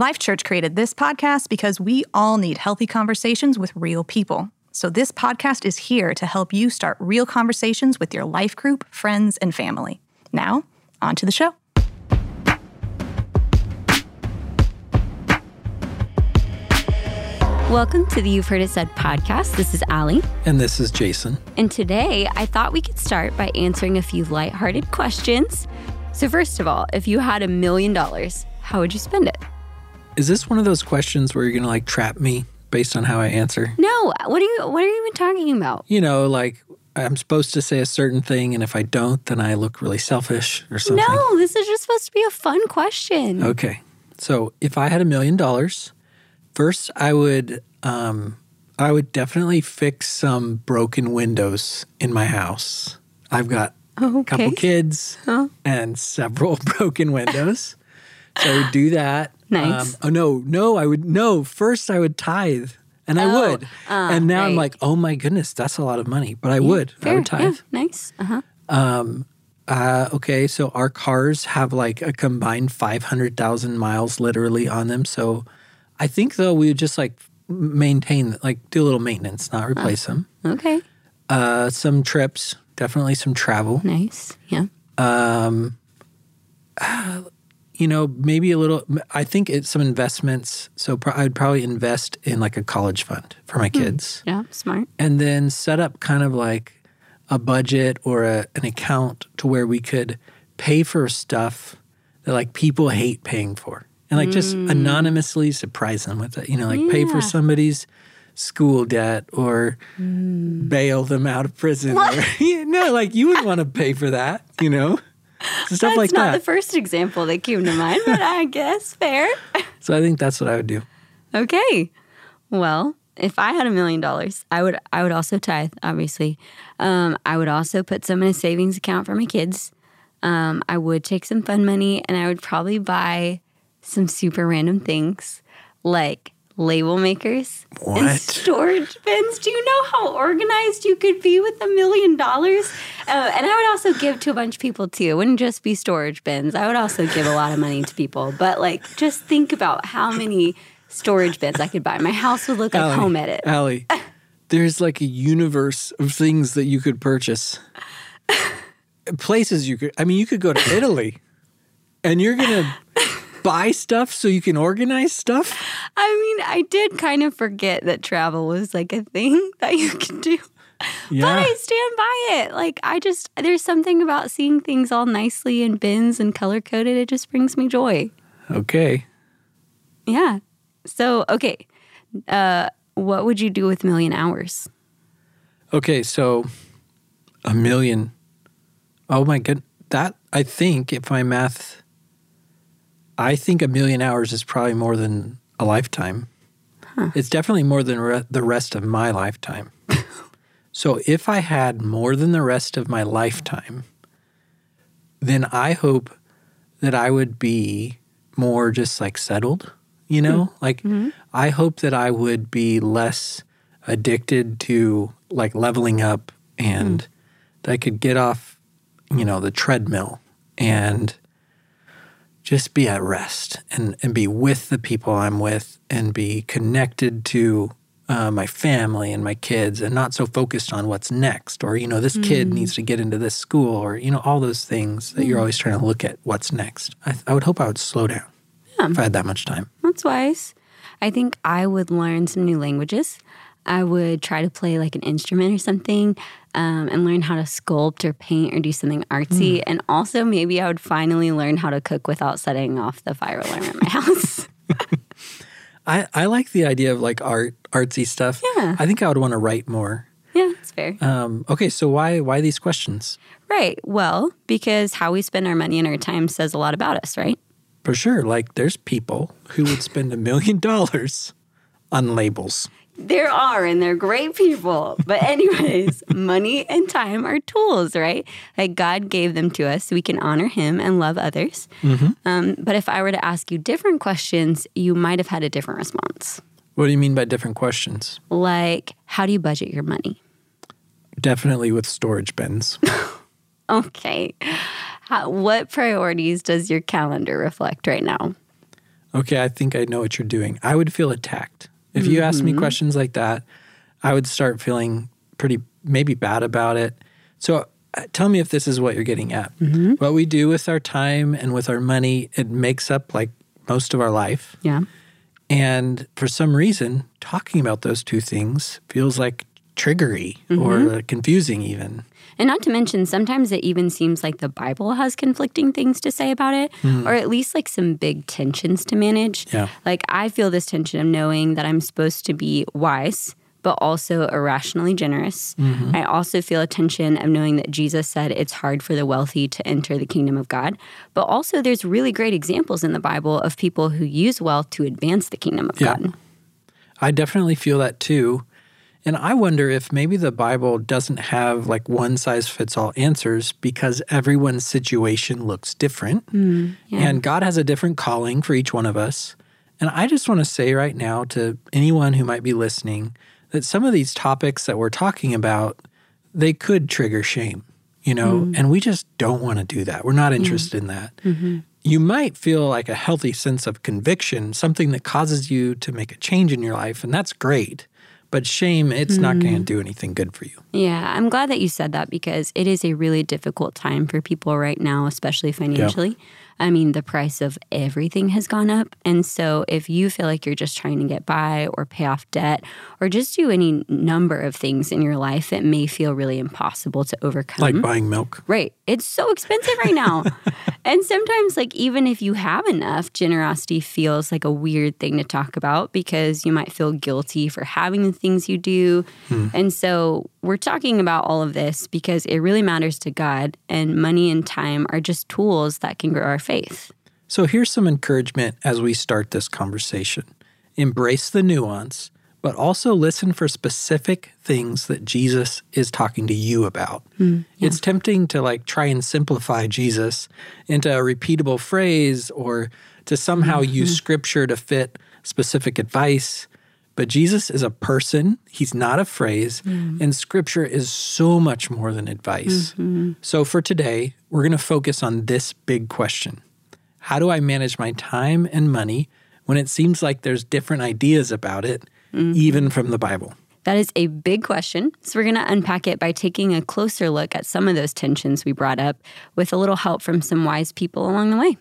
Life Church created this podcast because we all need healthy conversations with real people. So, this podcast is here to help you start real conversations with your life group, friends, and family. Now, on to the show. Welcome to the You've Heard It Said podcast. This is Allie. And this is Jason. And today I thought we could start by answering a few lighthearted questions. So, first of all, if you had a million dollars, how would you spend it? Is this one of those questions where you're going to like trap me based on how I answer? No. What are you what are you even talking about? You know, like I'm supposed to say a certain thing and if I don't, then I look really selfish or something. No, this is just supposed to be a fun question. Okay. So, if I had a million dollars, first I would um I would definitely fix some broken windows in my house. I've got Oh, a couple okay. kids and several broken windows. so I would do that. Nice. oh no, no, I would no. First, I would tithe, and I Oh, would. uh, and now I'm right. like, oh my goodness, that's a lot of money. But I would. I Fair. would tithe. Yeah, nice. Uh-huh. Uh, okay, so our cars have like a combined five hundred thousand miles literally on them. So I think though we would just like maintain, like do a little maintenance, not replace them. Okay. Uh, some trips, definitely some travel. Nice. Yeah. You know, maybe a little. I think it's some investments. So pro- I'd probably invest in like a college fund for my hmm. kids, Yeah. Smart. and then set up kind of like a budget or a, an account to where we could pay for stuff that like people hate paying for, and like just hmm. anonymously surprise them with it. You know, like pay for somebody's school debt or hmm. bail them out of prison. Or, Yeah, no, like you would want to pay for that. You know. Stuff That's like not that. the first example that came to mind, but I guess fair. so I think that's what I would do. Okay. Well, if I had a million dollars, I would I would also tithe, obviously. Um, I would also put some in a savings account for my kids. Um, I would take some fun money and I would probably buy some super random things like label makers and storage bins. Do you know how organized you could be with a million dollars? Uh, and I would also give to a bunch of people too. It wouldn't just be storage bins. I would also give a lot of money to people. But like, just think about how many storage bins I could buy. My house would look like Allie, home edit. Allie, there's like a universe of things that you could purchase. Places you could, I mean, you could go to Italy and you're going to buy stuff so you can organize stuff. I mean, I did kind of forget that travel was like a thing that you could do. But Yeah. I stand by it. Like, I just, there's something about seeing things all nicely in bins and color coded. It just brings me joy. Okay. Yeah. So, okay. Uh, what would you do with million hours? Okay. So a million. Oh my good. That, I think, if my math, I think a million hours is probably more than a lifetime. It's definitely more than re- the rest of my lifetime. so if I had more than the rest of my lifetime, then I hope that I would be more just like settled, you know? Mm-hmm. Like mm-hmm. I hope that I would be less addicted to like leveling up and mm-hmm. that I could get off, you know, the treadmill and just be at rest and, and be with the people I'm with and be connected to uh, my family and my kids and not so focused on what's next or, you know, this kid needs to get into this school or, you know, all those things that you're always trying to look at what's next. I, I would hope I would slow down if I had that much time. That's wise. I think I would learn some new languages. I would try to play like an instrument or something um, and learn how to sculpt or paint or do something artsy. And also, maybe I would finally learn how to cook without setting off the fire alarm at my house. I, I like the idea of like art, artsy stuff. Yeah. I think I would want to write more. yeah, that's fair. Um, okay, so why why these questions? right. Well, because how we spend our money and our time says a lot about us, right? For sure, like there's people who would spend a million dollars on labels. There are, and they're great people. But, anyways, money and time are tools, right? Like God gave them to us so we can honor Him and love others. Um, but if I were to ask you different questions, you might have had a different response. What do you mean by different questions? Like, how do you budget your money? Definitely with storage bins. Okay. How, what priorities does your calendar reflect right now? okay, I think I know what you're doing, I would feel attacked. If you asked me questions like that, I would start feeling pretty maybe bad about it. So uh, tell me if this is what you're getting at. What we do with our time and with our money, it makes up like most of our life. Yeah. And for some reason, talking about those two things feels like triggery or uh, confusing, even. And not to mention, sometimes it even seems like the Bible has conflicting things to say about it, hmm. or at least like some big tensions to manage. Yeah. Like, I feel this tension of knowing that I'm supposed to be wise, but also irrationally generous. Mm-hmm. I also feel a tension of knowing that Jesus said it's hard for the wealthy to enter the kingdom of God. But also, there's really great examples in the Bible of people who use wealth to advance the kingdom of Yeah. God. I definitely feel that too. And I wonder if maybe the Bible doesn't have like one size fits all answers because everyone's situation looks different. Hmm, and God has a different calling for each one of us. And I just want to say right now to anyone who might be listening that some of these topics that we're talking about, they could trigger shame, you know, hmm. and we just don't want to do that. We're not hmm. interested in that. Mm-hmm. You might feel like a healthy sense of conviction, something that causes you to make a change in your life, and that's great. But shame, it's not going to mm. do anything good for you. Yeah, I'm glad that you said that because it is a really difficult time for people right now, especially financially. I mean, the price of everything has gone up. And so, if you feel like you're just trying to get by or pay off debt or just do any number of things in your life that may feel really impossible to overcome, Like buying milk. Right. It's so expensive right now. and sometimes, like, even if you have enough, generosity feels like a weird thing to talk about because you might feel guilty for having the things you do. Hmm. And so, we're talking about all of this because it really matters to God, and money and time are just tools that can grow our faith. So here's some encouragement as we start this conversation embrace the nuance, but also listen for specific things that Jesus is talking to you about. Hmm, it's tempting to like try and simplify Jesus into a repeatable phrase or to somehow mm-hmm. use scripture to fit specific advice. But Jesus is a person, he's not a phrase, mm-hmm. and scripture is so much more than advice. Mm-hmm. So for today, we're going to focus on this big question How do I manage my time and money when it seems like there's different ideas about it, mm-hmm. even from the Bible? That is a big question. So, we're going to unpack it by taking a closer look at some of those tensions we brought up with a little help from some wise people along the way.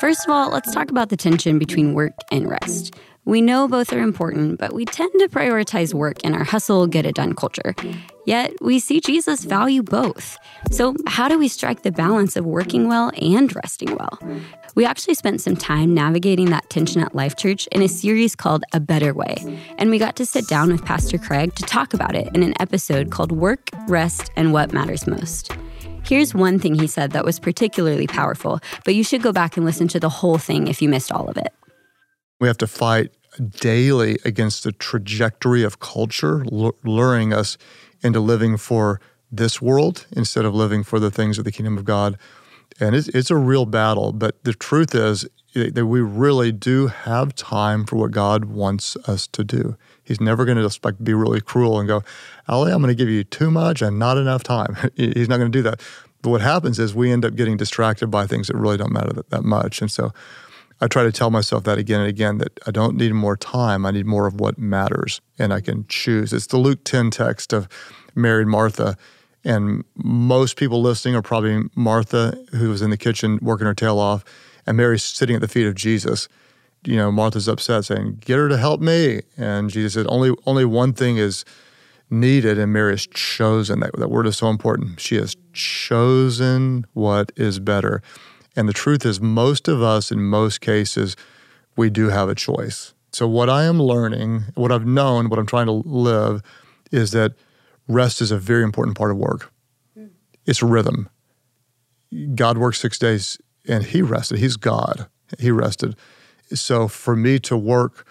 First of all, let's talk about the tension between work and rest. We know both are important, but we tend to prioritize work in our hustle, get it done culture. Yet we see Jesus value both. So, how do we strike the balance of working well and resting well? We actually spent some time navigating that tension at Life Church in a series called A Better Way. And we got to sit down with Pastor Craig to talk about it in an episode called Work, Rest, and What Matters Most. Here's one thing he said that was particularly powerful, but you should go back and listen to the whole thing if you missed all of it. We have to fight daily against the trajectory of culture, luring us into living for this world instead of living for the things of the kingdom of God. And it's, it's a real battle, but the truth is eh, that we really do have time for what God wants us to do. He's never going to just like be really cruel and go, Ali, I'm going to give you too much and not enough time. He's not going to do that. But what happens is we end up getting distracted by things that really don't matter that, that much. And so I try to tell myself that again and again that I don't need more time. I need more of what matters and I can choose. It's the Luke 10 text of Mary and Martha. And most people listening are probably Martha, who was in the kitchen working her tail off, and Mary's sitting at the feet of Jesus. You know, Martha's upset saying, Get her to help me. And Jesus said, Only only one thing is needed, and Mary has chosen. That, that word is so important. She has chosen what is better. And the truth is, most of us, in most cases, we do have a choice. So, what I am learning, what I've known, what I'm trying to live, is that rest is a very important part of work. Hmm. It's rhythm. God works six days and He rested. He's God. He rested. So, for me to work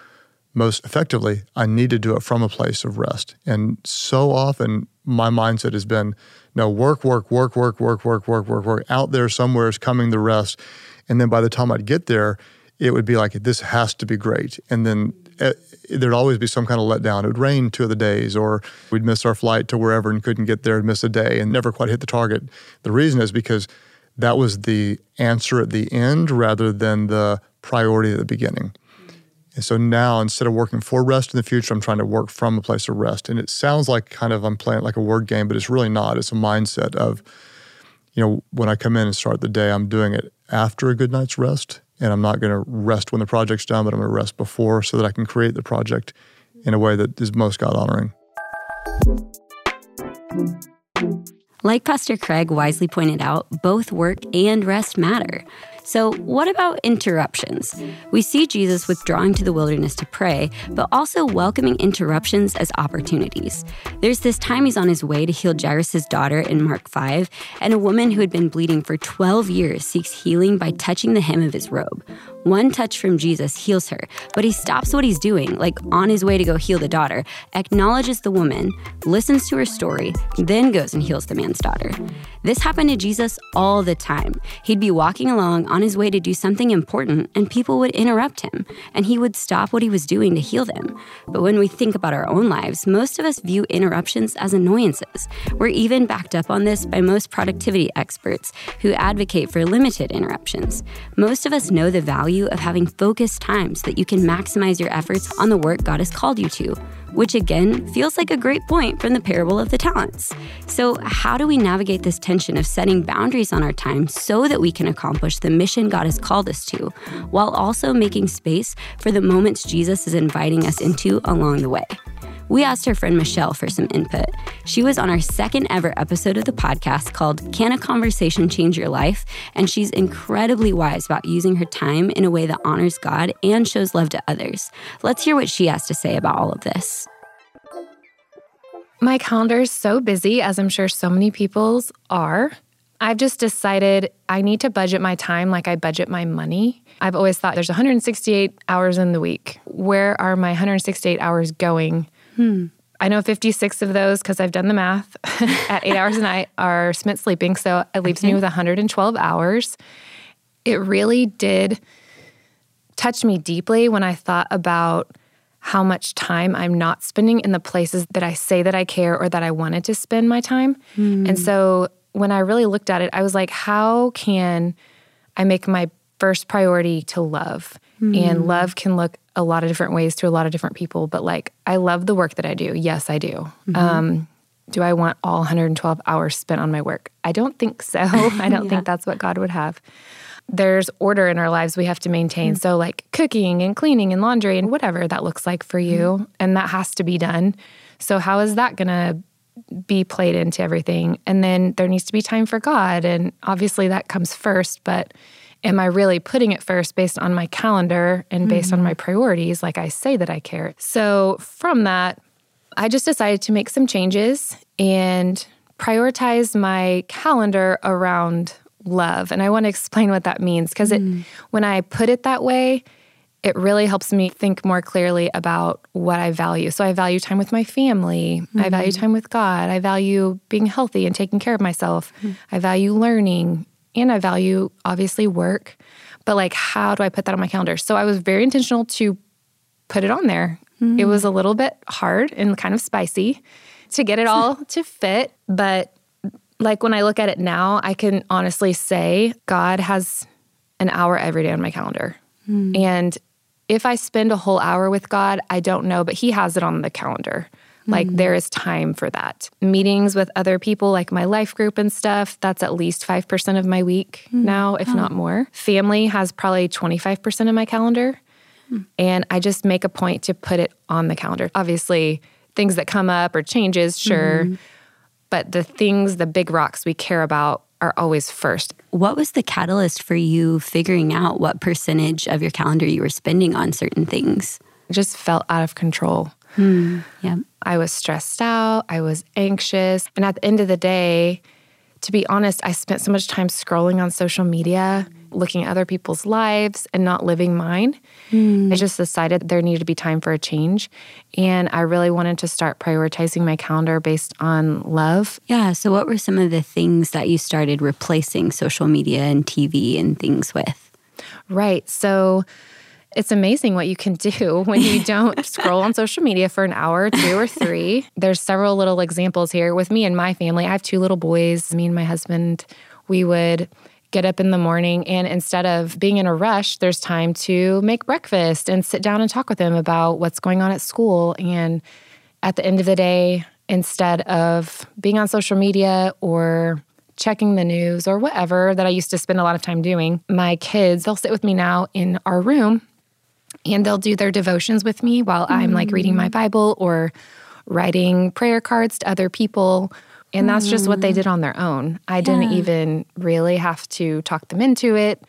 most effectively, I need to do it from a place of rest. And so often, my mindset has been no, work, work, work, work, work, work, work, work, work. Out there somewhere is coming the rest. And then by the time I'd get there, it would be like, this has to be great. And then uh, there'd always be some kind of letdown. It would rain two of the days, or we'd miss our flight to wherever and couldn't get there and miss a day and never quite hit the target. The reason is because that was the answer at the end rather than the priority at the beginning. And so now instead of working for rest in the future, I'm trying to work from a place of rest. And it sounds like kind of I'm playing like a word game, but it's really not. It's a mindset of, you know, when I come in and start the day, I'm doing it after a good night's rest. And I'm not going to rest when the project's done, but I'm going to rest before so that I can create the project in a way that is most God honoring. Like Pastor Craig wisely pointed out, both work and rest matter. So, what about interruptions? We see Jesus withdrawing to the wilderness to pray, but also welcoming interruptions as opportunities. There's this time he's on his way to heal Jairus' daughter in Mark 5, and a woman who had been bleeding for 12 years seeks healing by touching the hem of his robe. One touch from Jesus heals her, but he stops what he's doing, like on his way to go heal the daughter, acknowledges the woman, listens to her story, then goes and heals the man's daughter. This happened to Jesus all the time. He'd be walking along on his way to do something important, and people would interrupt him, and he would stop what he was doing to heal them. But when we think about our own lives, most of us view interruptions as annoyances. We're even backed up on this by most productivity experts who advocate for limited interruptions. Most of us know the value of having focused times that you can maximize your efforts on the work God has called you to, which again feels like a great point from the parable of the talents. So, how do we navigate this tension of setting boundaries on our time so that we can accomplish the mission God has called us to, while also making space for the moments Jesus is inviting us into along the way? We asked her friend Michelle for some input. She was on our second ever episode of the podcast called Can a Conversation Change Your Life? And she's incredibly wise about using her time in a way that honors God and shows love to others. Let's hear what she has to say about all of this. My calendar is so busy, as I'm sure so many people's are. I've just decided I need to budget my time like I budget my money. I've always thought there's 168 hours in the week. Where are my 168 hours going? Hmm. I know 56 of those, because I've done the math, at eight hours a night are spent sleeping. So it leaves okay. me with 112 hours. It really did touch me deeply when I thought about how much time I'm not spending in the places that I say that I care or that I wanted to spend my time. Hmm. And so when I really looked at it, I was like, how can I make my first priority to love? Hmm. And love can look a lot of different ways to a lot of different people, but like I love the work that I do. Yes, I do. Mm-hmm. Um, do I want all 112 hours spent on my work? I don't think so. I don't yeah. think that's what God would have. There's order in our lives we have to maintain. Mm-hmm. So, like cooking and cleaning and laundry and whatever that looks like for you, mm-hmm. and that has to be done. So, how is that going to be played into everything? And then there needs to be time for God. And obviously, that comes first, but am I really putting it first based on my calendar and based mm-hmm. on my priorities, like I say that I care? So from that, I just decided to make some changes and prioritize my calendar around love. And I want to explain what that means because mm. when I put it that way, it really helps me think more clearly about what I value. So I value time with my family. Mm-hmm. I value time with God. I value being healthy and taking care of myself. Mm-hmm. I value learning and I value obviously work, but like how do I put that on my calendar? So I was very intentional to put it on there. Mm-hmm. It was a little bit hard and kind of spicy to get it all to fit, but like when I look at it now, I can honestly say God has an hour every day on my calendar. Mm-hmm. And if I spend a whole hour with God, I don't know, but He has it on the calendar. Like mm-hmm. there is time for that. Meetings with other people, like my life group and stuff, that's at least 5% of my week mm-hmm. now, if oh. not more. Family has probably 25% of my calendar. Mm. And I just make a point to put it on the calendar. Obviously, things that come up or changes, sure. Mm-hmm. But the things, the big rocks we care about are always first. What was the catalyst for you figuring out what percentage of your calendar you were spending on certain things? It just felt out of control. Hmm. Yeah. I was stressed out. I was anxious. And at the end of the day, to be honest, I spent so much time scrolling on social media, looking at other people's lives and not living mine. Mm. I just decided there needed to be time for a change. And I really wanted to start prioritizing my calendar based on love. Yeah. So, what were some of the things that you started replacing social media and TV and things with? Right. So, it's amazing what you can do when you don't scroll on social media for an hour or two or three. There's several little examples here with me and my family. I have two little boys. Me and my husband, we would get up in the morning and instead of being in a rush, there's time to make breakfast and sit down and talk with them about what's going on at school. And at the end of the day, instead of being on social media or checking the news or whatever that I used to spend a lot of time doing, my kids, they'll sit with me now in our room and they'll do their devotions with me while mm. I'm like reading my Bible or writing prayer cards to other people. And that's just what they mm. did on their own. I yeah. didn't even really have to talk them into it.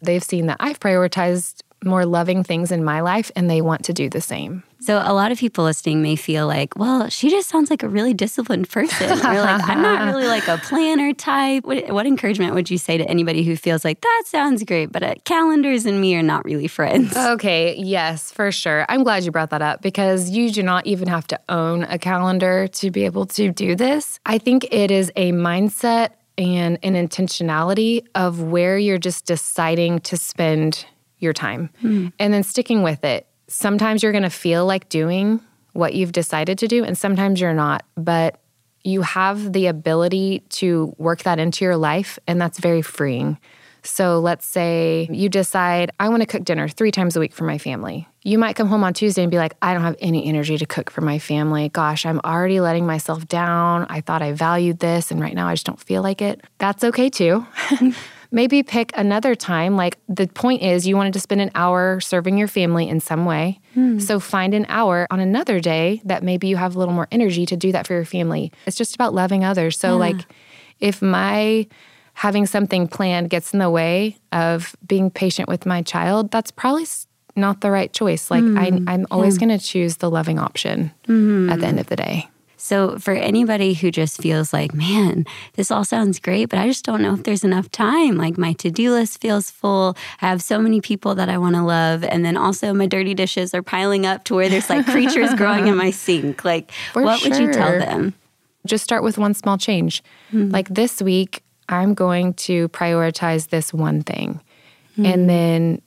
They've seen that I've prioritized more loving things in my life and they want to do the same. So a lot of people listening may feel like, well, she just sounds like a really disciplined person. or like, I'm not really like a planner type. What, what, encouragement would you say to anybody who feels like that sounds great, but uh, calendars and me are not really friends? Okay, yes, for sure. I'm glad you brought that up because you do not even have to own a calendar to be able to do this. I think it is a mindset and an intentionality of where you're just deciding to spend your time mm. and then sticking with it sometimes you're going to feel like doing what you've decided to do, and sometimes you're not. But you have the ability to work that into your life, and that's very freeing. So let's say you decide, I want to cook dinner three times a week for my family. You might come home on Tuesday and be like, I don't have any energy to cook for my family. Gosh, I'm already letting myself down. I thought I valued this, and right now I just don't feel like it. That's okay too. maybe pick another time. Like the point is, you wanted to spend an hour serving your family in some way. Hmm. So find an hour on another day that maybe you have a little more energy to do that for your family. It's just about loving others. So, yeah. like, if my having something planned gets in the way of being patient with my child, that's probably not the right choice. Like, I, am hmm. always yeah. going to choose the loving option mm-hmm. at the end of the day. So, for anybody who just feels like, man, this all sounds great, but I just don't know if there's enough time. Like, my to do list feels full. I have so many people that I want to love. And then also, my dirty dishes are piling up to where there's like creatures growing in my sink. Like, for what sure. would you tell them? Just start with one small change. Mm-hmm. Like, this week, I'm going to prioritize this one thing. Mm-hmm. And then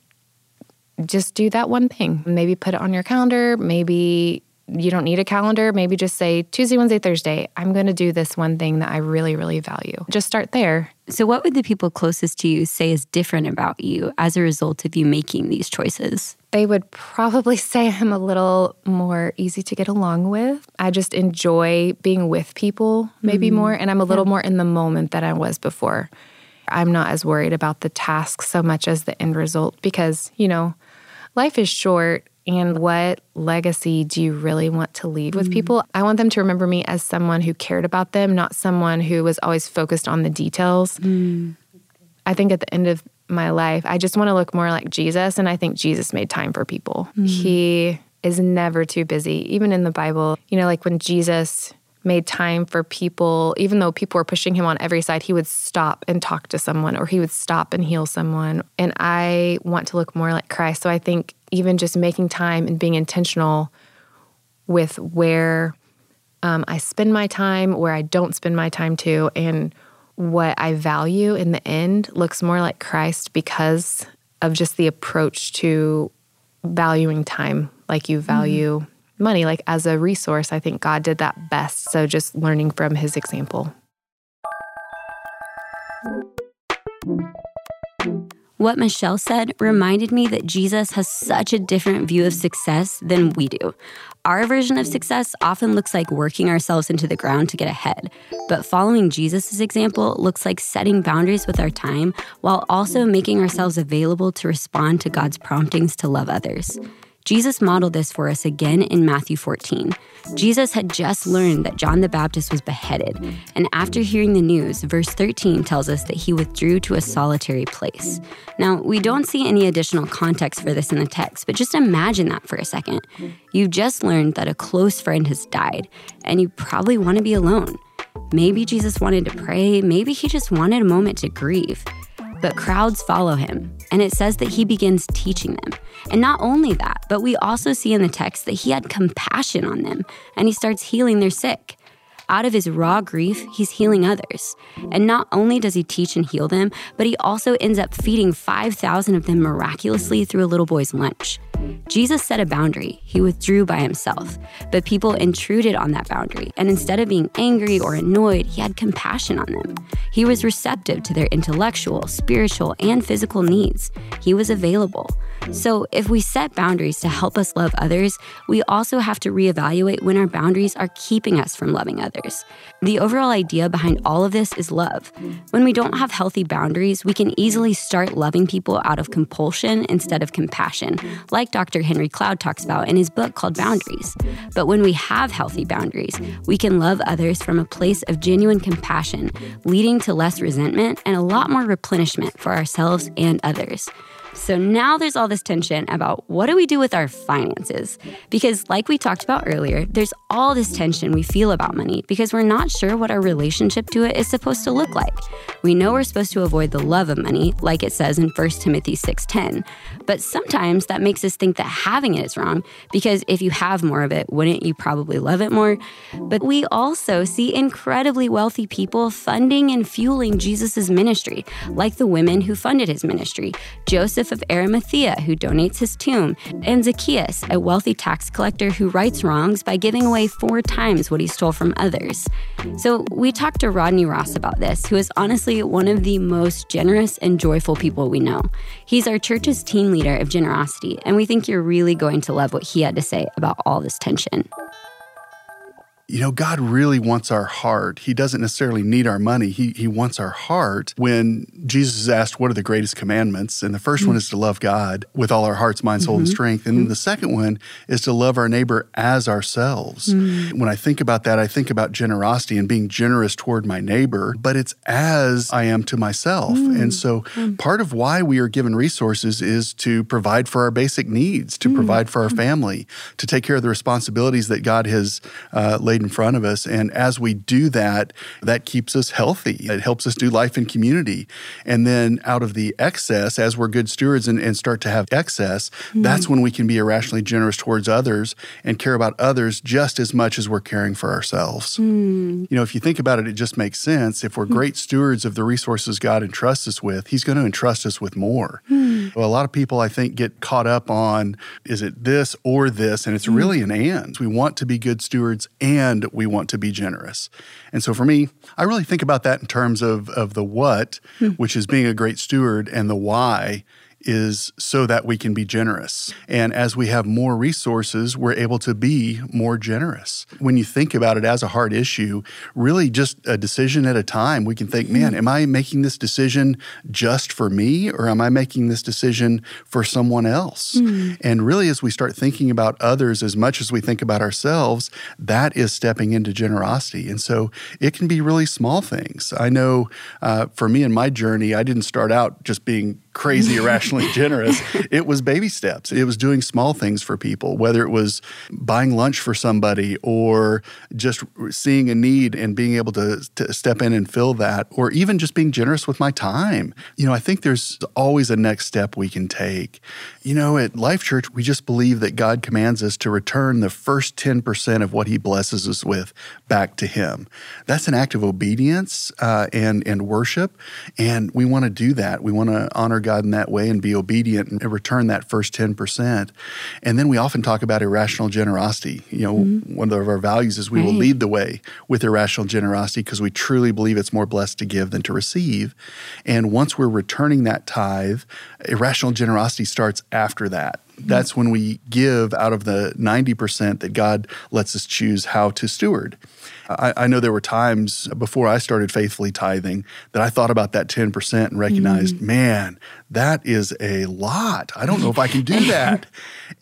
just do that one thing. Maybe put it on your calendar. Maybe you don't need a calendar. Maybe just say Tuesday, Wednesday, Thursday, I'm going to do this one thing that I really, really value. Just start there. So, what would the people closest to you say is different about you as a result of you making these choices? They would probably say I'm a little more easy to get along with. I just enjoy being with people maybe mm more, and I'm a little yeah. more in the moment than I was before. I'm not as worried about the task so much as the end result because, you know, life is short and what legacy do you really want to leave with mm. people? I want them to remember me as someone who cared about them, not someone who was always focused on the details. Mm. I think at the end of my life, I just want to look more like Jesus. And I think Jesus made time for people. Mm. He is never too busy. Even in the Bible, you know, like when Jesus made time for people, even though people were pushing him on every side, he would stop and talk to someone or he would stop and heal someone. And I want to look more like Christ. So I think even just making time and being intentional with where um, I spend my time, where I don't spend my time to, and what I value in the end looks more like Christ because of just the approach to valuing time like you value mm-hmm. money. Like as a resource, I think God did that best. So just learning from his example. What Michelle said reminded me that Jesus has such a different view of success than we do. Our version of success often looks like working ourselves into the ground to get ahead, but following Jesus' example looks like setting boundaries with our time while also making ourselves available to respond to God's promptings to love others. Jesus modeled this for us again in Matthew 14. Jesus had just learned that John the Baptist was beheaded, and after hearing the news, verse 13 tells us that he withdrew to a solitary place. Now, we don't see any additional context for this in the text, but just imagine that for a second. You've just learned that a close friend has died, and you probably want to be alone. Maybe Jesus wanted to pray, maybe he just wanted a moment to grieve. But crowds follow him, and it says that he begins teaching them. And not only that, but we also see in the text that he had compassion on them, and he starts healing their sick. Out of his raw grief, he's healing others. And not only does he teach and heal them, but he also ends up feeding 5,000 of them miraculously through a little boy's lunch. Jesus set a boundary. He withdrew by himself. But people intruded on that boundary. And instead of being angry or annoyed, he had compassion on them. He was receptive to their intellectual, spiritual, and physical needs. He was available. So, if we set boundaries to help us love others, we also have to reevaluate when our boundaries are keeping us from loving others. The overall idea behind all of this is love. When we don't have healthy boundaries, we can easily start loving people out of compulsion instead of compassion, like Dr. Henry Cloud talks about in his book called Boundaries. But when we have healthy boundaries, we can love others from a place of genuine compassion, leading to less resentment and a lot more replenishment for ourselves and others. So now there's all this tension about what do we do with our finances? Because, like we talked about earlier, there's all this tension we feel about money because we're not sure what our relationship to it is supposed to look like. We know we're supposed to avoid the love of money, like it says in 1 Timothy 6:10. But sometimes that makes us think that having it is wrong because if you have more of it, wouldn't you probably love it more? But we also see incredibly wealthy people funding and fueling Jesus' ministry, like the women who funded his ministry. Joseph Of Arimathea, who donates his tomb, and Zacchaeus, a wealthy tax collector who rights wrongs by giving away four times what he stole from others. So we talked to Rodney Ross about this, who is honestly one of the most generous and joyful people we know. He's our church's team leader of generosity, and we think you're really going to love what he had to say about all this tension you know, God really wants our heart. He doesn't necessarily need our money. He, he wants our heart. When Jesus is asked, What are the greatest commandments? And the 1st mm-hmm. one is to love God with all our hearts, mind, soul, mm-hmm. and strength. And mm-hmm. the second one is to love our neighbor as ourselves. Mm. When I think about that, I think about generosity and being generous toward my neighbor, but it's as I am to myself. Mm. And so mm. part of why we are given resources is to provide for our basic needs, to provide for our family, to take care of the responsibilities that God has uh, laid in front of us. And as we do that, that keeps us healthy. It helps us do life in community. And then out of the excess, as we're good stewards and, and start to have excess, mm-hmm. that's when we can be irrationally generous towards others and care about others just as much as we're caring for ourselves. Mm. You know, if you think about it, it just makes sense. If we're mm. great stewards of the resources God entrusts us with, He's going to entrust us with more. Mm. Well, a lot of people, I think, get caught up on is it this or this? And it's mm. really an and. We want to be good stewards and and we want to be generous. And so for me, I really think about that in terms of, of the what, hmm. which is being a great steward, and the why is so that we can be generous. And as we have more resources, we're able to be more generous. When you think about it as a hard issue, really just a decision at a time, we can think, man, am I making this decision just for me or am I making this decision for someone else? Mm. And really, as we start thinking about others as much as we think about ourselves, that is stepping into generosity. And so it can be really small things. I know uh, for me in my journey, I didn't start out just being crazy irrationally generous. It was baby steps. It was doing small things for people, whether it was buying lunch for somebody or just seeing a need and being able to, to step in and fill that, or even just being generous with my time. You know, I think there's always a next step we can take. You know, at Life Church, we just believe that God commands us to return the first 10% of what He blesses us with back to Him. That's an act of obedience uh, and, and worship. And we want to do that. We want to honor God in that way and be obedient and return that first 10%. And then we often talk about irrational generosity. You know, mm-hmm. one of our values is we right. will lead the way with irrational generosity because we truly believe it's more blessed to give than to receive. And once we're returning that tithe, irrational generosity starts after that that's when we give out of the 90% that God lets us choose how to steward. I, I, know there were times before I started faithfully tithing that I thought about that 10% and recognized, mm. man, that is a lot. I don't know if I can do that.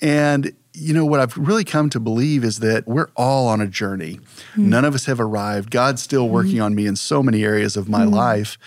and you know, what I've really come to believe is that we're all on a journey. Mm. None of us have arrived. God's still working mm. on me in so many areas of my mm. life.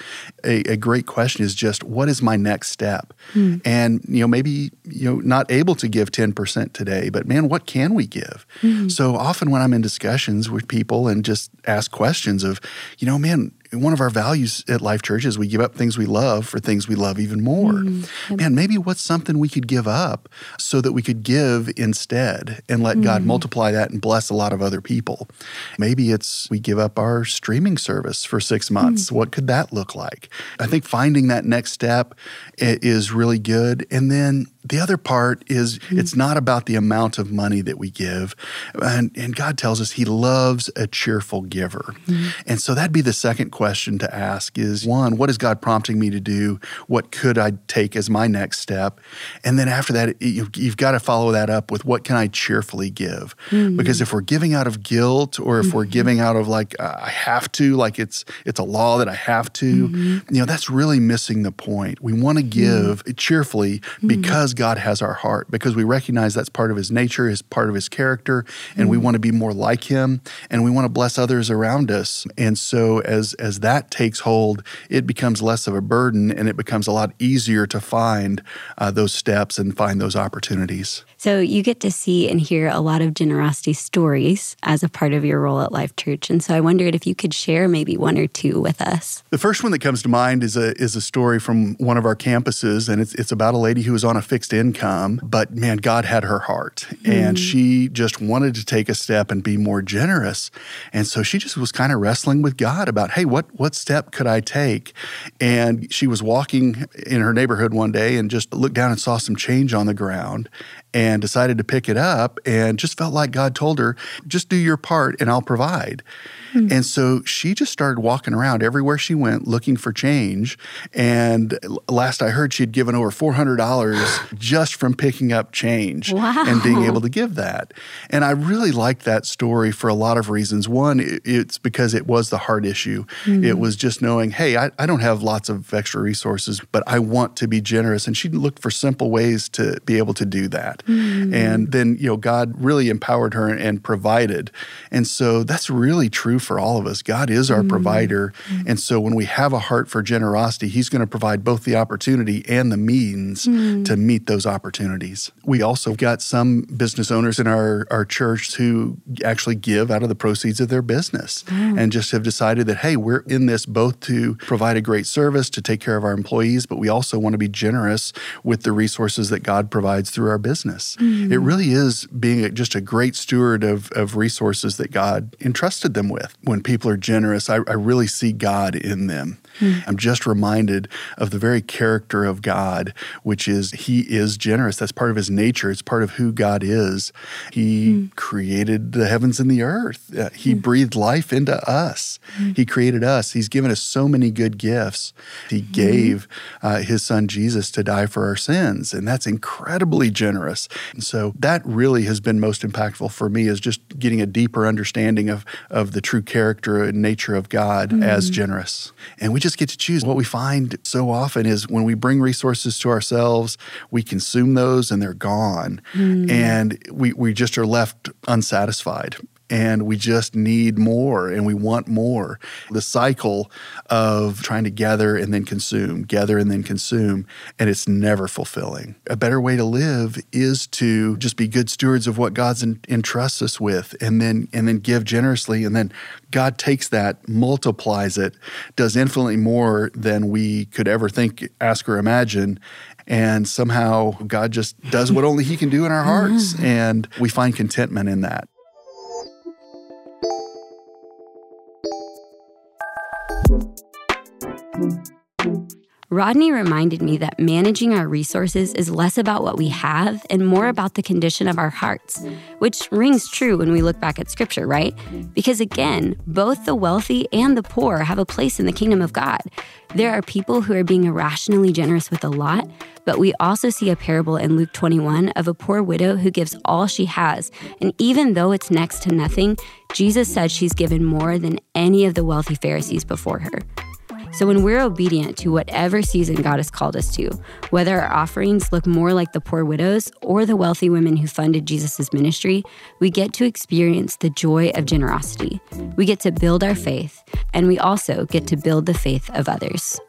A, a, great question is just what is my next step? Hmm. And, you know, maybe, you know, not able to give 10% today, but man, what can we give? Hmm. So often when I'm in discussions with people and just ask questions of, you know, man, one of our values at Life Church is we give up things we love for things we love even more. Mm-hmm. Man, maybe what's something we could give up so that we could give instead and let mm-hmm. God multiply that and bless a lot of other people. Maybe it's we give up our streaming service for six months. Mm-hmm. What could that look like? I think finding that next step is really good. And then the other part is mm-hmm. it's not about the amount of money that we give. And, and God tells us he loves a cheerful giver. Mm-hmm. And so that'd be the second question to ask is one, what is God prompting me to do? What could I take as my next step? And then after that, you've, got to follow that up with what can I cheerfully give? Mm-hmm. Because if we're giving out of guilt or if we're mm-hmm. giving out of like, uh, I have to, like it's, it's a law that I have to, mm-hmm. you know, that's really missing the point. We want to give cheerfully because God has our heart because we recognize that's part of his nature, is part of his character, and we want to be more like him and we want to bless others around us. And so as as that takes hold, it becomes less of a burden and it becomes a lot easier to find uh, those steps and find those opportunities. So you get to see and hear a lot of generosity stories as a part of your role at Life Church. And so I wondered if you could share maybe one or two with us. The first one that comes to mind is a is a story from one of our campuses, and it's it's about a lady who was on a fixed income, but man, God had her heart, mm. and she just wanted to take a step and be more generous. And so she just was kind of wrestling with God about, hey, what what step could I take? And she was walking in her neighborhood one day and just looked down and saw some change on the ground and decided to pick it up and just felt like God told her, just do your part and I'll provide. Mm-hmm. And so she just started walking around everywhere she went looking for change. And last I heard, she had given over $400 just from picking up change wow. and being able to give that. And I really like that story for a lot of reasons. One, it's because it was the heart issue. Mm-hmm. It was just knowing, hey, I, I don't have lots of extra resources, but I want to be generous. And she looked for simple ways to be able to do that. Mm-hmm. And then, you know, God really empowered her and provided. And so that's really true for all of us. God is our mm-hmm. provider. Mm-hmm. And so when we have a heart for generosity, He's going to provide both the opportunity and the means mm-hmm. to meet those opportunities. We also got some business owners in our, our church who actually give out of the proceeds of their business oh. and just have decided that, hey, we're in this both to provide a great service, to take care of our employees, but we also want to be generous with the resources that God provides through our business. It really is being just a great steward of, of resources that God entrusted them with when people are generous, I, I really see God in them. Mm. I'm just reminded of the very character of God, which is He is generous. That's part of His nature, it's part of who God is. He mm. created the heavens and the earth, uh, He mm. breathed life into us. Hmm. He created us. He's given us so many good gifts. He hmm. gave uh, His Son Jesus to die for our sins, and that's incredibly generous. And so that really has been most impactful for me is just getting a deeper understanding of, of the true character and nature of God as hmm. generous. And we just just get to choose. What we find so often is when we bring resources to ourselves, we consume those and they're gone. Mm. And we, we just are left unsatisfied and we just need more and we want more. The cycle of trying to gather and then consume, gather and then consume, and it's never fulfilling. A better way to live is to just be good stewards of what God's entrusts us with and then and then give generously and then God takes that, multiplies it, does infinitely more than we could ever think, ask or imagine, and somehow God just does what only he can do in our hearts and we find contentment in that. Rodney reminded me that managing our resources is less about what we have and more about the condition of our hearts, which rings true when we look back at scripture, right? Because again, both the wealthy and the poor have a place in the kingdom of God. There are people who are being irrationally generous with a lot, but we also see a parable in Luke 21 of a poor widow who gives all she has. And even though it's next to nothing, Jesus said she's given more than any of the wealthy Pharisees before her. So when we're obedient to whatever season God has called us to, whether our offerings look more like the poor widows or the wealthy women who funded Jesus' ministry, we get to experience the joy of generosity. We get to build our faith, and we also get to build the faith of others.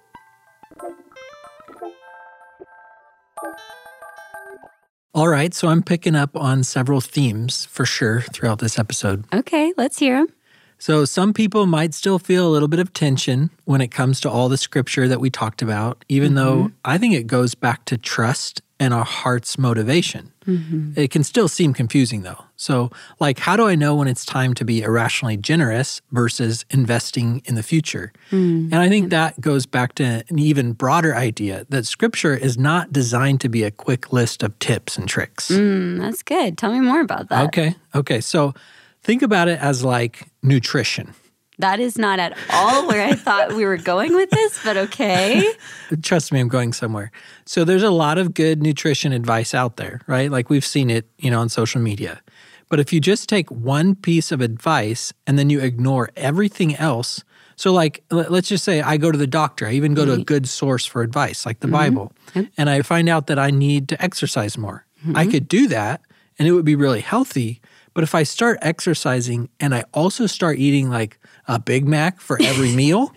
All right, so I'm picking up on several themes for sure throughout this episode. Okay, let's hear them. So some people might still feel a little bit of tension when it comes to all the scripture that we talked about, even though mm-hmm. I think it goes back to trust and our heart's motivation. Mm-hmm. It can still seem confusing though. So, like, how do I know when it's time to be irrationally generous versus investing in the future? Mm. And I think that goes back to an even broader idea that scripture is not designed to be a quick list of tips and tricks. Mm, that's good. Tell me more about that. Okay. Okay. So, think about it as like nutrition. That is not at all where I thought we were going with this, but okay. Trust me, I'm going somewhere. So there's a lot of good nutrition advice out there, right? Like we've seen it, you know, on social media. But if you just take one piece of advice and then you ignore everything else, so like let's just say I go to the doctor, I even go to a mm-hmm. good source for advice, like the mm-hmm. Bible, and I find out that I need to exercise more. Mm-hmm. I could do that and it would be really healthy. But if I start exercising and I also start eating like a Big Mac for every meal,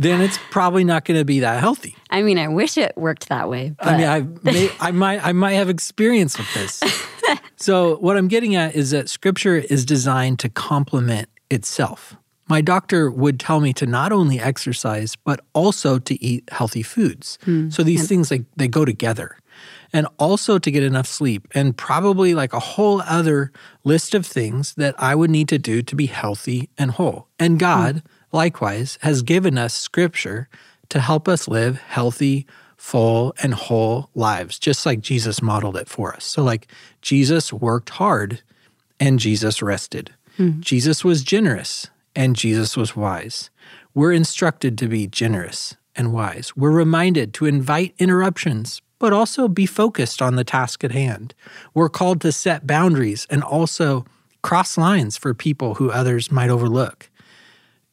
then it's probably not going to be that healthy. I mean, I wish it worked that way. But I mean, I may, I might I might have experience with this. so what I'm getting at is that Scripture is designed to complement itself. My doctor would tell me to not only exercise but also to eat healthy foods. Hmm. So these things like they go together. And also to get enough sleep and probably like a whole other list of things that I would need to do to be healthy and whole. And God likewise has given us scripture to help us live healthy, full, and whole lives, just like Jesus modeled it for us. So, like, Jesus worked hard and Jesus rested. Hmm. Jesus was generous and Jesus was wise. We're instructed to be generous and wise. We're reminded to invite interruptions, but also be focused on the task at hand. We're called to set boundaries and also cross lines for people who others might overlook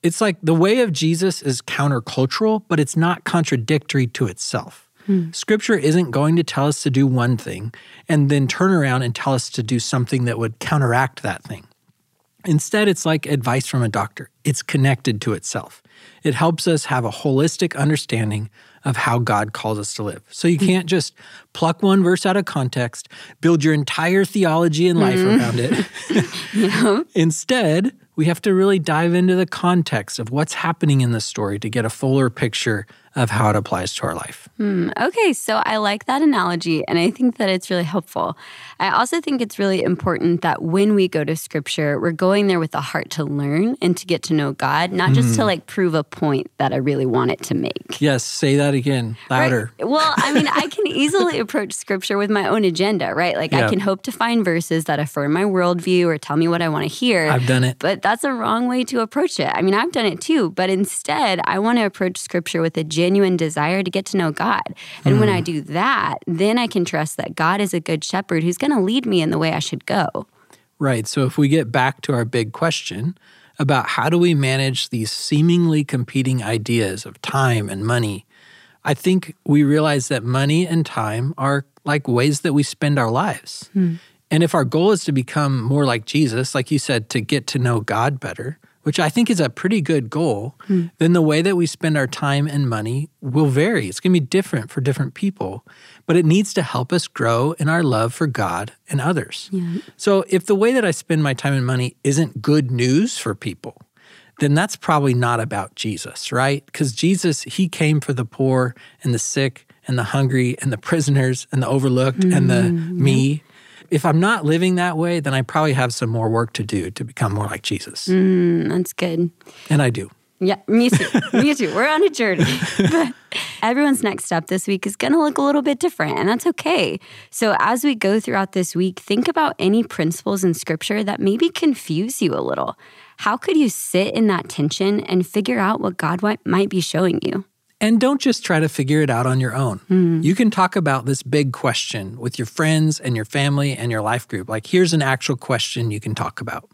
it's like the way of Jesus is countercultural, but it's not contradictory to itself. Hmm. Scripture isn't going to tell us to do one thing and then turn around and tell us to do something that would counteract that thing. Instead, it's like advice from a doctor. It's connected to itself. It helps us have a holistic understanding of how God calls us to live. So you hmm. can't just pluck one verse out of context, build your entire theology and life hmm. around it. Instead, we have to really dive into the context of what's happening in the story to get a fuller picture of how it applies to our life. Hmm, okay, so I like that analogy and I think that it's really helpful. I also think it's really important that when we go to scripture, we're going there with a heart to learn and to get to know God, not just to like prove a point that I really want it to make. Yes, say that again, louder. Right. Well, I mean, I can easily approach scripture with my own agenda, right? Like Yeah. I can hope to find verses that affirm my worldview or tell me what I want to hear. I've done it. But that's a wrong way to approach it. I mean, I've done it too, but instead, I want to approach scripture with a genuine desire to get to know God. And when I mm. do that, then I can trust that God is a good shepherd who's going to lead me in the way I should go. Right. So if we get back to our big question about how do we manage these seemingly competing ideas of time and money, I think we realize that money and time are like ways that we spend our lives. Hmm. And if our goal is to become more like Jesus, like you said, to get to know God better, which I think is a pretty good goal, then the way that we spend our time and money will vary. It's going to be different for different people, but it needs to help us grow in our love for God and others. So if the way that I spend my time and money isn't good news for people, then that's probably not about Jesus, right? Because Jesus, he came for the poor and the sick and the hungry and the prisoners and the overlooked and the mm, me. If I'm not living that way, then I probably have some more work to do to become more like Jesus. Mm, that's good. And I do. Yeah, me too. me too. We're on a journey. But everyone's next step this week is going to look a little bit different, and that's okay. So, as we go throughout this week, think about any principles in scripture that maybe confuse you a little. How could you sit in that tension and figure out what God might be showing you? And don't just try to figure it out on your own. Hmm. You can talk about this big question with your friends and your family and your life group. Like, here's an actual question you can talk about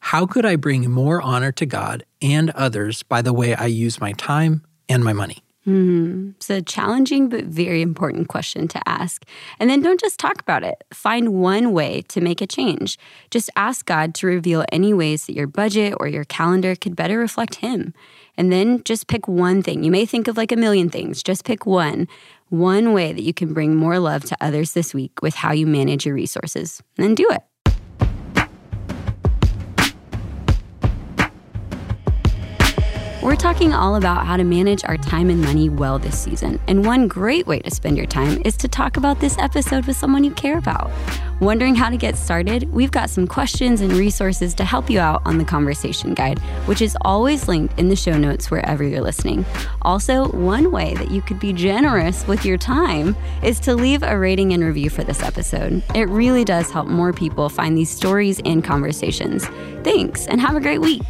How could I bring more honor to God and others by the way I use my time and my money? Hmm. It's a challenging but very important question to ask. And then don't just talk about it. Find one way to make a change. Just ask God to reveal any ways that your budget or your calendar could better reflect Him. And then just pick one thing. You may think of like a million things, just pick one. One way that you can bring more love to others this week with how you manage your resources. And then do it. We're talking all about how to manage our time and money well this season. And one great way to spend your time is to talk about this episode with someone you care about. Wondering how to get started? We've got some questions and resources to help you out on the Conversation Guide, which is always linked in the show notes wherever you're listening. Also, one way that you could be generous with your time is to leave a rating and review for this episode. It really does help more people find these stories and conversations. Thanks, and have a great week.